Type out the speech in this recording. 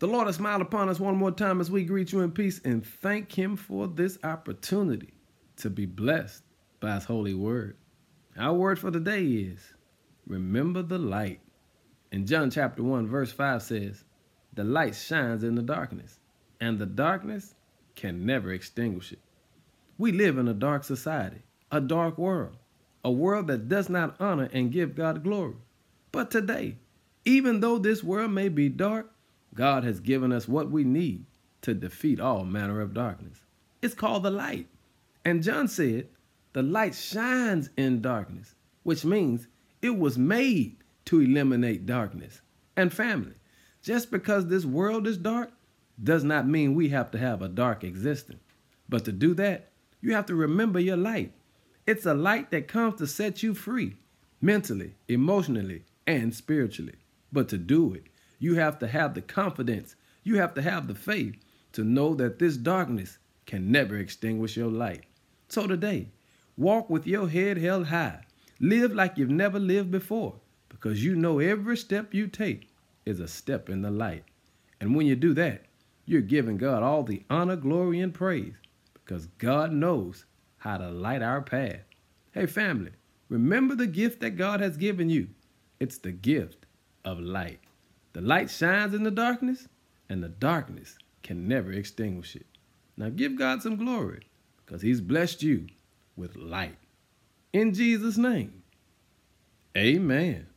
The Lord has smiled upon us one more time as we greet you in peace and thank Him for this opportunity to be blessed by His holy word. Our word for the day is remember the light. In John chapter 1, verse 5 says, The light shines in the darkness, and the darkness can never extinguish it. We live in a dark society, a dark world, a world that does not honor and give God glory. But today, even though this world may be dark, God has given us what we need to defeat all manner of darkness. It's called the light. And John said, the light shines in darkness, which means it was made to eliminate darkness. And family, just because this world is dark does not mean we have to have a dark existence. But to do that, you have to remember your light. It's a light that comes to set you free, mentally, emotionally, and spiritually. But to do it, you have to have the confidence, you have to have the faith to know that this darkness can never extinguish your light. So today, walk with your head held high. Live like you've never lived before because you know every step you take is a step in the light. And when you do that, you're giving God all the honor, glory, and praise because God knows how to light our path. Hey, family, remember the gift that God has given you. It's the gift of light. The light shines in the darkness, and the darkness can never extinguish it. Now give God some glory because He's blessed you with light. In Jesus' name, amen.